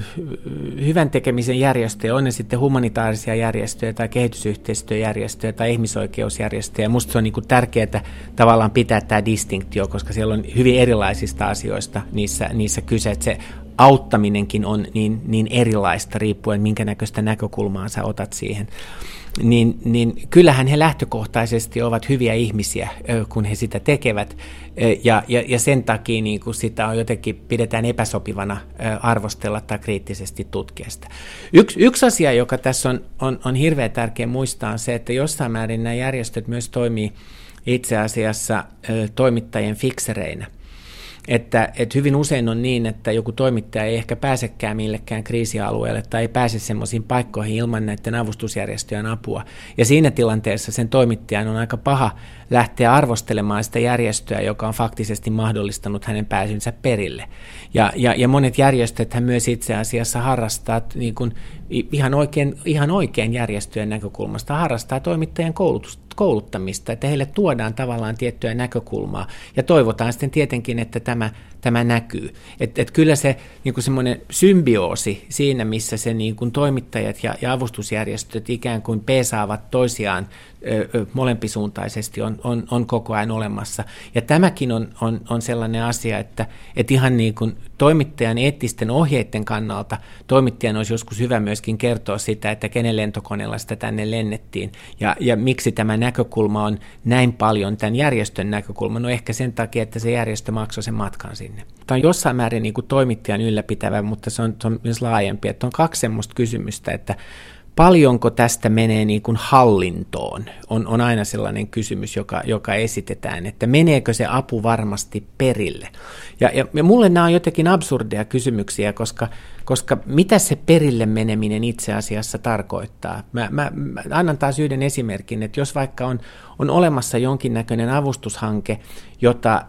hyvän tekemisen järjestöjä, on ne sitten humanitaarisia järjestöjä tai kehitysyhteistyöjärjestöjä tai ihmisoikeusjärjestöjä. Musta se on niin kuin tärkeää tavallaan pitää tämä distinktio, koska siellä on hyvin erilaisista asioista niissä, niissä kyse, että se auttaminenkin on niin, niin erilaista riippuen, minkä näköistä näkökulmaa sä otat siihen niin, niin kyllähän he lähtökohtaisesti ovat hyviä ihmisiä, kun he sitä tekevät. Ja, ja, ja sen takia niin kuin sitä on jotenkin pidetään epäsopivana arvostella tai kriittisesti tutkia sitä. Yksi, yksi asia, joka tässä on, on, on hirveän tärkeä muistaa, on se, että jossain määrin nämä järjestöt myös toimii itse asiassa toimittajien fiksereinä. Että, että hyvin usein on niin, että joku toimittaja ei ehkä pääsekään millekään kriisialueelle tai ei pääse semmoisiin paikkoihin ilman näiden avustusjärjestöjen apua. Ja siinä tilanteessa sen toimittajan on aika paha lähteä arvostelemaan sitä järjestöä, joka on faktisesti mahdollistanut hänen pääsynsä perille. Ja, ja, ja monet järjestöt hän myös itse asiassa harrastaa niin kuin ihan, oikein, ihan oikein järjestöjen näkökulmasta, harrastaa toimittajan koulutusta kouluttamista, että heille tuodaan tavallaan tiettyä näkökulmaa ja toivotaan sitten tietenkin, että tämä, tämä näkyy. Että et kyllä se niin kuin semmoinen symbioosi siinä, missä se niin kuin toimittajat ja, ja avustusjärjestöt ikään kuin peesaavat toisiaan molempisuuntaisesti on, on, on koko ajan olemassa. Ja tämäkin on, on, on sellainen asia, että, että ihan niin kuin toimittajan eettisten ohjeiden kannalta toimittajan olisi joskus hyvä myöskin kertoa sitä, että kenen lentokoneella sitä tänne lennettiin ja, ja miksi tämä näkökulma on näin paljon tämän järjestön näkökulma. No ehkä sen takia, että se järjestö maksoi sen matkan sinne. Tämä on jossain määrin niin kuin toimittajan ylläpitävä, mutta se on, se on myös laajempi. Että on kaksi semmoista kysymystä, että paljonko tästä menee niin kuin hallintoon, on, on aina sellainen kysymys, joka, joka esitetään, että meneekö se apu varmasti perille. Ja, ja, ja mulle nämä on jotenkin absurdeja kysymyksiä, koska, koska mitä se perille meneminen itse asiassa tarkoittaa? Mä, mä, mä annan taas yhden esimerkin, että jos vaikka on, on olemassa jonkinnäköinen avustushanke, jota,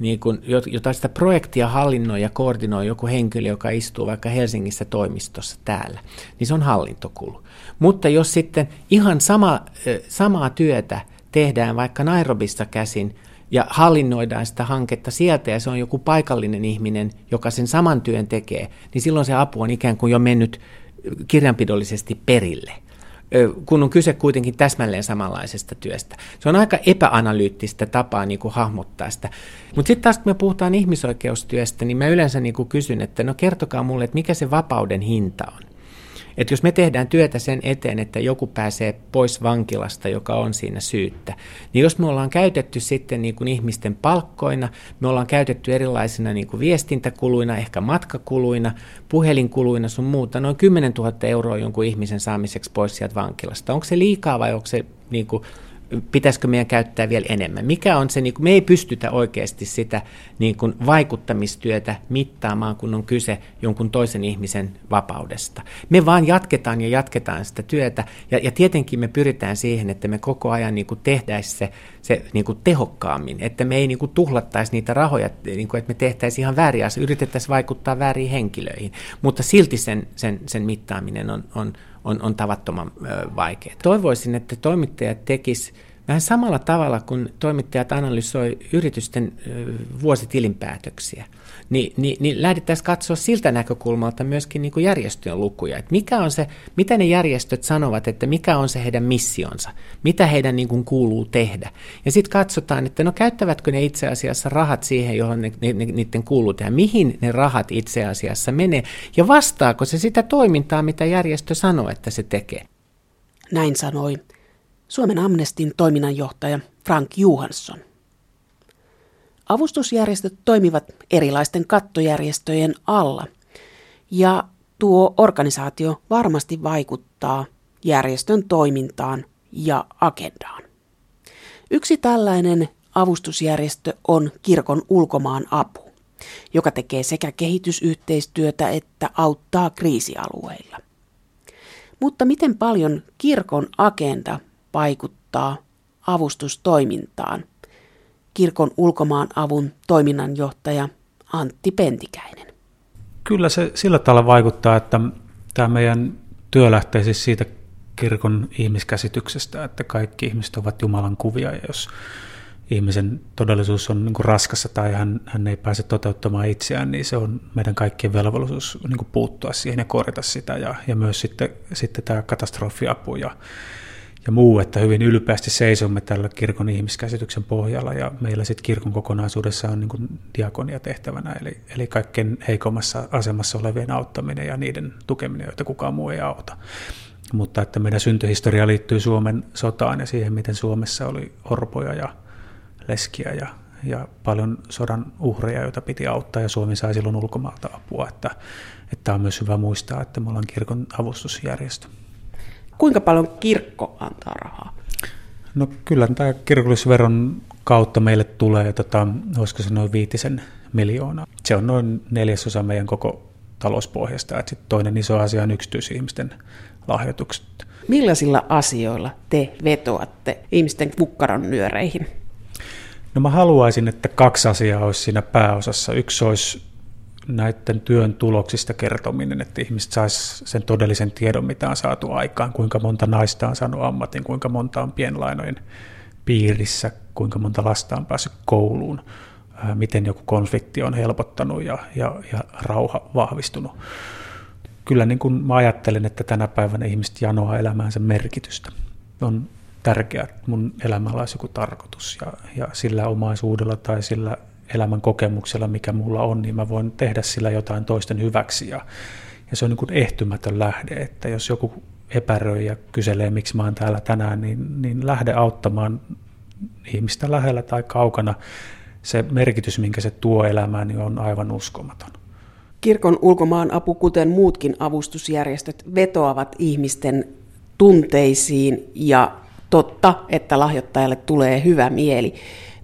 niin kun, jota sitä projektia hallinnoi ja koordinoi joku henkilö, joka istuu vaikka Helsingissä toimistossa täällä, niin se on hallintokulu. Mutta jos sitten ihan sama, samaa työtä tehdään vaikka Nairobissa käsin ja hallinnoidaan sitä hanketta sieltä ja se on joku paikallinen ihminen, joka sen saman työn tekee, niin silloin se apu on ikään kuin jo mennyt kirjanpidollisesti perille kun on kyse kuitenkin täsmälleen samanlaisesta työstä. Se on aika epäanalyyttistä tapaa niin kuin hahmottaa sitä. Mutta sitten taas kun me puhutaan ihmisoikeustyöstä, niin mä yleensä niin kuin kysyn, että no kertokaa mulle, että mikä se vapauden hinta on. Että jos me tehdään työtä sen eteen, että joku pääsee pois vankilasta, joka on siinä syyttä, niin jos me ollaan käytetty sitten niin kuin ihmisten palkkoina, me ollaan käytetty erilaisina niin kuin viestintäkuluina, ehkä matkakuluina, puhelinkuluina sun muuta, noin 10 000 euroa jonkun ihmisen saamiseksi pois sieltä vankilasta. Onko se liikaa vai onko se niin kuin pitäisikö meidän käyttää vielä enemmän. Mikä on se, niin kuin, me ei pystytä oikeasti sitä niin kuin, vaikuttamistyötä mittaamaan, kun on kyse jonkun toisen ihmisen vapaudesta. Me vaan jatketaan ja jatketaan sitä työtä, ja, ja tietenkin me pyritään siihen, että me koko ajan niin kuin, tehdään se, se niin kuin, tehokkaammin, että me ei niin kuin, tuhlattaisi niitä rahoja, niin kuin, että me tehtäisiin ihan vääriä asioita, yritettäisiin vaikuttaa väärin henkilöihin, mutta silti sen, sen, sen mittaaminen on, on, on, on tavattoman vaikeaa. Toivoisin, että toimittajat tekisivät vähän samalla tavalla, kun toimittajat analysoi yritysten vuositilinpäätöksiä, niin, niin, niin lähdettäisiin katsoa siltä näkökulmalta myöskin niin kuin järjestöjen lukuja. Että mikä on se, mitä ne järjestöt sanovat, että mikä on se heidän missionsa, mitä heidän niin kuin kuuluu tehdä. Ja sitten katsotaan, että no käyttävätkö ne itse asiassa rahat siihen, johon ne, ne, ne, niiden kuuluu tehdä, mihin ne rahat itse asiassa menee, ja vastaako se sitä toimintaa, mitä järjestö sanoo, että se tekee. Näin sanoi Suomen Amnestin toiminnanjohtaja Frank Johansson. Avustusjärjestöt toimivat erilaisten kattojärjestöjen alla ja tuo organisaatio varmasti vaikuttaa järjestön toimintaan ja agendaan. Yksi tällainen avustusjärjestö on kirkon ulkomaan apu, joka tekee sekä kehitysyhteistyötä että auttaa kriisialueilla. Mutta miten paljon kirkon agenda vaikuttaa avustustoimintaan? Kirkon ulkomaan avun toiminnanjohtaja Antti Pentikäinen. Kyllä se sillä tavalla vaikuttaa, että tämä meidän työ lähtee siis siitä kirkon ihmiskäsityksestä, että kaikki ihmiset ovat Jumalan kuvia ja jos ihmisen todellisuus on niin raskassa tai hän, hän ei pääse toteuttamaan itseään, niin se on meidän kaikkien velvollisuus niin puuttua siihen ja korjata sitä ja, ja myös sitten, sitten tämä katastrofiapu ja, ja muu, että hyvin ylpeästi seisomme tällä kirkon ihmiskäsityksen pohjalla ja meillä sitten kirkon kokonaisuudessa on niin diakonia tehtävänä, eli, eli kaikkein heikommassa asemassa olevien auttaminen ja niiden tukeminen, joita kukaan muu ei auta. Mutta että meidän syntyhistoria liittyy Suomen sotaan ja siihen, miten Suomessa oli orpoja ja leskiä ja, ja paljon sodan uhreja, joita piti auttaa ja Suomi sai silloin ulkomaalta apua. Että, että on myös hyvä muistaa, että me ollaan kirkon avustusjärjestö. Kuinka paljon kirkko antaa rahaa? No kyllä tämä kirkollisveron kautta meille tulee, tota, olisiko se noin viitisen miljoonaa. Se on noin neljäsosa meidän koko talouspohjasta. Et sit toinen iso asia on yksityisihmisten lahjoitukset. Millaisilla asioilla te vetoatte ihmisten kukkaron nyöreihin? No mä haluaisin, että kaksi asiaa olisi siinä pääosassa. Yksi olisi näiden työn tuloksista kertominen, että ihmiset sais sen todellisen tiedon, mitä on saatu aikaan, kuinka monta naista on saanut ammatin, kuinka monta on pienlainojen piirissä, kuinka monta lasta on päässyt kouluun, miten joku konflikti on helpottanut ja, ja, ja rauha vahvistunut. Kyllä niin kuin mä ajattelen, että tänä päivänä ihmiset janoaa elämäänsä merkitystä. On tärkeää, että mun elämällä olisi joku tarkoitus ja, ja sillä omaisuudella tai sillä elämän kokemuksella, mikä mulla on, niin mä voin tehdä sillä jotain toisten hyväksi. Ja, ja se on niin kuin ehtymätön lähde, että jos joku epäröi ja kyselee, miksi mä oon täällä tänään, niin, niin lähde auttamaan ihmistä lähellä tai kaukana. Se merkitys, minkä se tuo elämään, niin on aivan uskomaton. Kirkon ulkomaan apu, kuten muutkin avustusjärjestöt, vetoavat ihmisten tunteisiin ja totta, että lahjoittajalle tulee hyvä mieli.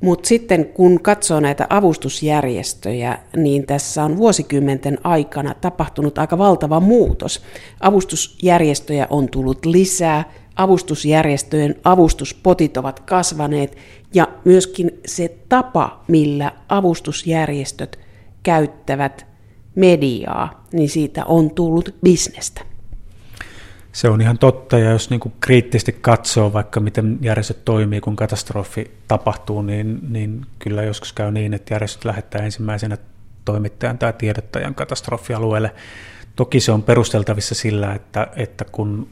Mutta sitten kun katsoo näitä avustusjärjestöjä, niin tässä on vuosikymmenten aikana tapahtunut aika valtava muutos. Avustusjärjestöjä on tullut lisää, avustusjärjestöjen avustuspotit ovat kasvaneet ja myöskin se tapa, millä avustusjärjestöt käyttävät mediaa, niin siitä on tullut bisnestä. Se on ihan totta, ja jos niin kuin kriittisesti katsoo vaikka miten järjestöt toimii, kun katastrofi tapahtuu, niin, niin kyllä joskus käy niin, että järjestöt lähettää ensimmäisenä toimittajan tai tiedottajan katastrofialueelle. Toki se on perusteltavissa sillä, että, että kun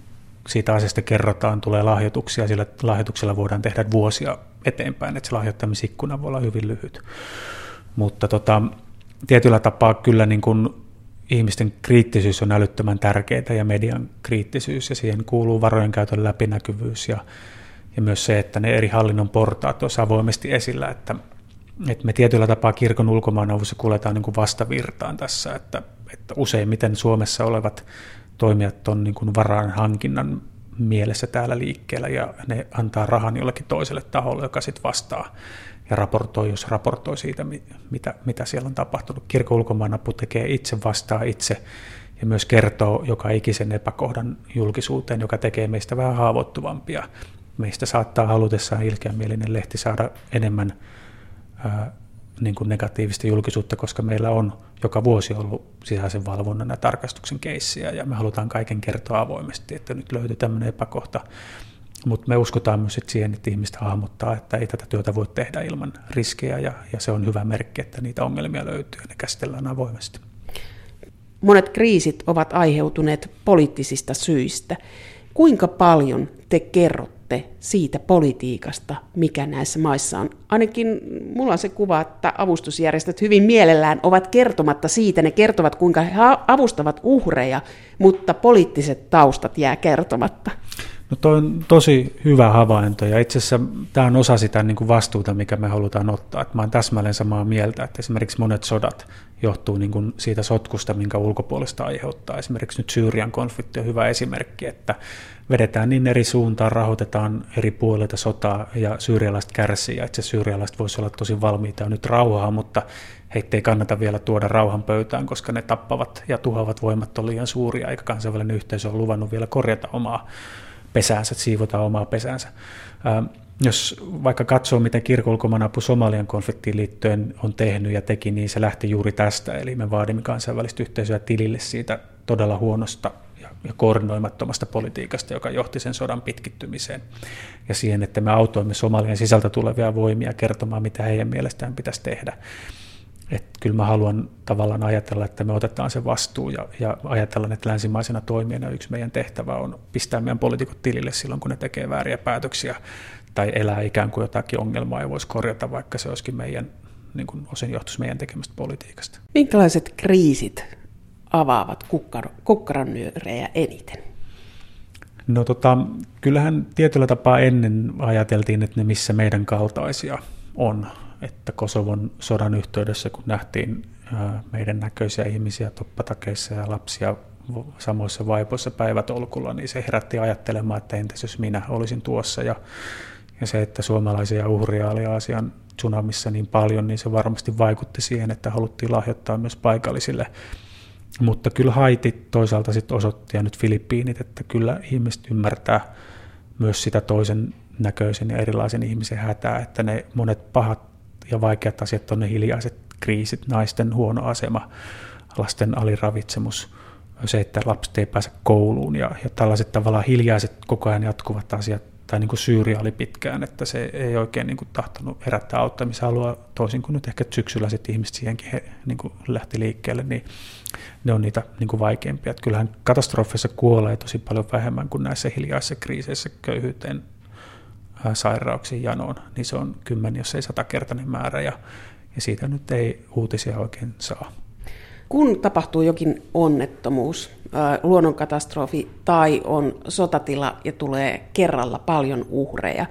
siitä asiasta kerrotaan, tulee lahjoituksia, sillä lahjoituksella voidaan tehdä vuosia eteenpäin, että se lahjoittamisikkuna voi olla hyvin lyhyt. Mutta tota, tietyllä tapaa kyllä niin kuin ihmisten kriittisyys on älyttömän tärkeää ja median kriittisyys ja siihen kuuluu varojen käytön läpinäkyvyys ja, ja myös se, että ne eri hallinnon portaat olisivat avoimesti esillä, että, että me tietyllä tapaa kirkon ulkomaanavussa kuljetaan niin kuin vastavirtaan tässä, että, että useimmiten Suomessa olevat toimijat on niin kuin varan hankinnan mielessä täällä liikkeellä ja ne antaa rahan jollekin toiselle taholle, joka sitten vastaa ja raportoi, jos raportoi siitä, mitä, mitä siellä on tapahtunut. Kirkon ulkomaanapu tekee itse, vastaa itse ja myös kertoo joka ikisen epäkohdan julkisuuteen, joka tekee meistä vähän haavoittuvampia. Meistä saattaa halutessaan ilkeämielinen lehti saada enemmän ää, niin kuin negatiivista julkisuutta, koska meillä on joka vuosi ollut sisäisen valvonnan ja tarkastuksen keissiä, ja me halutaan kaiken kertoa avoimesti, että nyt löytyy tämmöinen epäkohta, mutta me uskotaan myös siihen, että ihmistä hahmottaa, että ei tätä työtä voi tehdä ilman riskejä ja, ja se on hyvä merkki, että niitä ongelmia löytyy ja ne käsitellään avoimesti. Monet kriisit ovat aiheutuneet poliittisista syistä. Kuinka paljon te kerrotte siitä politiikasta, mikä näissä maissa on? Ainakin mulla on se kuva, että avustusjärjestöt hyvin mielellään ovat kertomatta siitä. Ne kertovat, kuinka he avustavat uhreja, mutta poliittiset taustat jää kertomatta. No toi on tosi hyvä havainto ja itse asiassa tämä on osa sitä niin kuin vastuuta, mikä me halutaan ottaa. Että mä olen täsmälleen samaa mieltä, että esimerkiksi monet sodat johtuu niin kuin siitä sotkusta, minkä ulkopuolesta aiheuttaa. Esimerkiksi nyt Syyrian konflikti on hyvä esimerkki, että vedetään niin eri suuntaan, rahoitetaan eri puolilta sotaa ja syyrialaiset kärsii. Itse syyrialaiset voisi olla tosi valmiita nyt rauhaa, mutta heitä ei kannata vielä tuoda rauhan pöytään, koska ne tappavat ja tuhoavat voimat on liian suuria, eikä kansainvälinen yhteisö ole luvannut vielä korjata omaa pesäänsä, siivotaan omaa pesäänsä. Jos vaikka katsoo, miten kirkolkomanapu Somalian konfliktiin liittyen on tehnyt ja teki, niin se lähti juuri tästä. Eli me vaadimme kansainvälistä yhteisöä tilille siitä todella huonosta ja koordinoimattomasta politiikasta, joka johti sen sodan pitkittymiseen. Ja siihen, että me autoimme Somalian sisältä tulevia voimia kertomaan, mitä heidän mielestään pitäisi tehdä. Että kyllä mä haluan tavallaan ajatella, että me otetaan se vastuu ja, ja ajatellaan, että länsimaisena toimijana yksi meidän tehtävä on pistää meidän poliitikot tilille silloin, kun ne tekee vääriä päätöksiä tai elää ikään kuin jotakin ongelmaa ja voisi korjata, vaikka se olisikin meidän, niin kuin osin johtuisi meidän tekemästä politiikasta. Minkälaiset kriisit avaavat kukkar- kukkarannyörejä eniten? No tota, kyllähän tietyllä tapaa ennen ajateltiin, että ne missä meidän kaltaisia on että Kosovon sodan yhteydessä, kun nähtiin meidän näköisiä ihmisiä toppatakeissa ja lapsia samoissa vaipoissa päivätolkulla, niin se herätti ajattelemaan, että entäs jos minä olisin tuossa. Ja, Ja se, että suomalaisia uhria oli Aasian tsunamissa niin paljon, niin se varmasti vaikutti siihen, että haluttiin lahjoittaa myös paikallisille. Mutta kyllä Haiti toisaalta sitten osoitti ja nyt Filippiinit, että kyllä ihmiset ymmärtää myös sitä toisen näköisen ja erilaisen ihmisen hätää, että ne monet pahat ja vaikeat asiat on ne hiljaiset kriisit, naisten huono asema, lasten aliravitsemus, se, että lapset ei pääse kouluun ja, ja tällaiset tavallaan hiljaiset koko ajan jatkuvat asiat, tai niin kuin Syyria oli pitkään, että se ei oikein niin kuin tahtonut herättää auttamishalua, toisin kuin nyt ehkä syksyllä sitten ihmiset siihenkin he, niin kuin lähti liikkeelle, niin ne on niitä niin kuin vaikeimpia. Että kyllähän katastrofeissa kuolee tosi paljon vähemmän kuin näissä hiljaisissa kriiseissä köyhyyteen, sairauksiin, janoon, niin se on kymmen, jos ei satakertainen määrä, ja, ja siitä nyt ei uutisia oikein saa. Kun tapahtuu jokin onnettomuus, luonnonkatastrofi tai on sotatila ja tulee kerralla paljon uhreja,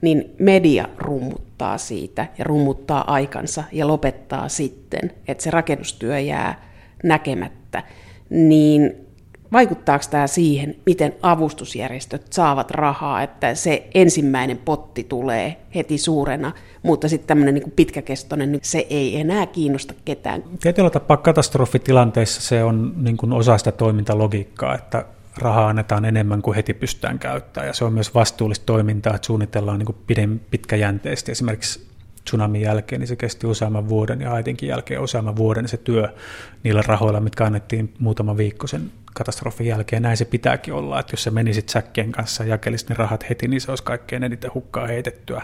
niin media rummuttaa siitä ja rummuttaa aikansa ja lopettaa sitten, että se rakennustyö jää näkemättä. Niin vaikuttaako tämä siihen, miten avustusjärjestöt saavat rahaa, että se ensimmäinen potti tulee heti suurena, mutta sitten tämmöinen niin pitkäkestoinen, niin se ei enää kiinnosta ketään. Tietyllä tapaa katastrofitilanteissa se on niin kuin osa sitä toimintalogiikkaa, että rahaa annetaan enemmän kuin heti pystytään käyttämään, ja se on myös vastuullista toimintaa, että suunnitellaan niin kuin pitkäjänteisesti. Esimerkiksi tsunamin jälkeen, niin se kesti useamman vuoden ja Haitinkin jälkeen useamman vuoden se työ niillä rahoilla, mitkä annettiin muutama viikko sen katastrofin jälkeen. Näin se pitääkin olla, että jos se menisit säkkien kanssa ja jakelisit ne rahat heti, niin se olisi kaikkein eniten hukkaa heitettyä.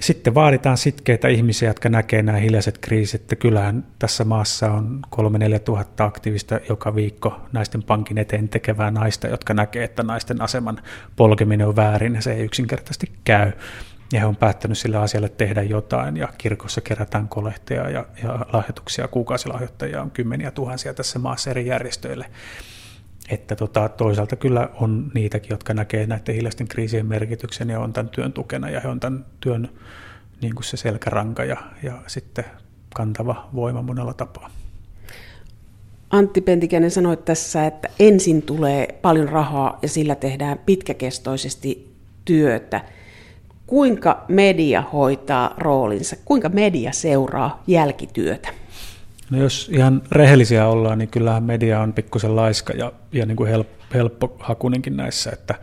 Sitten vaaditaan sitkeitä ihmisiä, jotka näkee nämä hiljaiset kriisit. Että kyllähän tässä maassa on 3-4 tuhatta aktiivista joka viikko naisten pankin eteen tekevää naista, jotka näkee, että naisten aseman polkeminen on väärin ja se ei yksinkertaisesti käy ja he on päättänyt sille asialle tehdä jotain, ja kirkossa kerätään kolehteja ja, ja lahjoituksia, kuukausilahjoittajia on kymmeniä tuhansia tässä maassa eri järjestöille. Että tota, toisaalta kyllä on niitäkin, jotka näkee näiden hiljaisten kriisien merkityksen ja on tämän työn tukena, ja he on tämän työn niin kuin se selkäranka ja, ja sitten kantava voima monella tapaa. Antti Pentikäinen sanoi tässä, että ensin tulee paljon rahaa ja sillä tehdään pitkäkestoisesti työtä kuinka media hoitaa roolinsa, kuinka media seuraa jälkityötä? No jos ihan rehellisiä ollaan, niin kyllähän media on pikkusen laiska ja, ja niin kuin help, helppohakunenkin näissä, että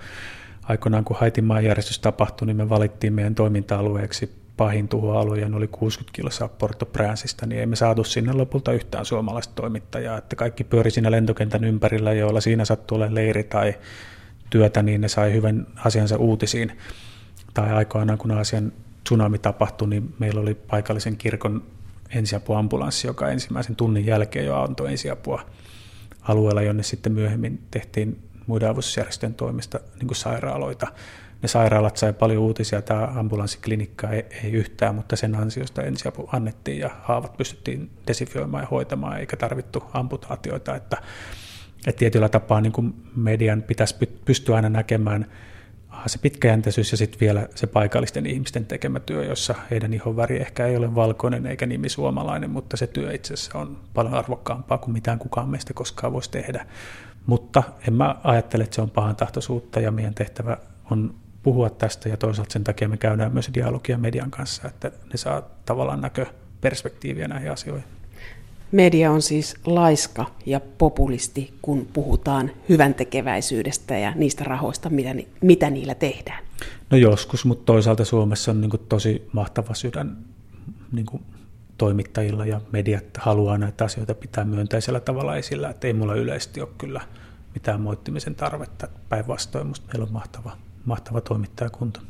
aikoinaan kun Haitin maanjärjestys tapahtui, niin me valittiin meidän toiminta-alueeksi pahin tuhoalue ja oli 60 kilossa Porto Prancesta, niin ei me saatu sinne lopulta yhtään suomalaista toimittajaa, että kaikki pyöri siinä lentokentän ympärillä, joilla siinä sattui olemaan leiri tai työtä, niin ne sai hyvän asiansa uutisiin tai aikoinaan kun Aasian tsunami tapahtui, niin meillä oli paikallisen kirkon ensiapuambulanssi, joka ensimmäisen tunnin jälkeen jo antoi ensiapua alueella, jonne sitten myöhemmin tehtiin muiden avustusjärjestöjen toimesta niin kuin sairaaloita. Ne sairaalat sai paljon uutisia, tämä ambulanssiklinikka ei, ei yhtään, mutta sen ansiosta ensiapu annettiin ja haavat pystyttiin desifioimaan ja hoitamaan, eikä tarvittu amputaatioita. Että, että tietyllä tapaa niin kuin median pitäisi pystyä aina näkemään se pitkäjänteisyys ja sitten vielä se paikallisten ihmisten tekemä työ, jossa heidän ihonväri ehkä ei ole valkoinen eikä nimi suomalainen, mutta se työ itse asiassa on paljon arvokkaampaa kuin mitään kukaan meistä koskaan voisi tehdä. Mutta en mä ajattele, että se on pahan tahtoisuutta ja meidän tehtävä on puhua tästä ja toisaalta sen takia me käydään myös dialogia median kanssa, että ne saa tavallaan näköperspektiiviä näihin asioihin. Media on siis laiska ja populisti, kun puhutaan hyvän tekeväisyydestä ja niistä rahoista, mitä, mitä niillä tehdään. No joskus, mutta toisaalta Suomessa on niin kuin tosi mahtava sydän niin kuin toimittajilla ja mediat haluaa näitä asioita pitää myönteisellä tavalla esillä, että ei mulla yleisesti ole kyllä mitään moittimisen tarvetta. Päinvastoin minusta meillä on mahtava, mahtava toimittajakunta.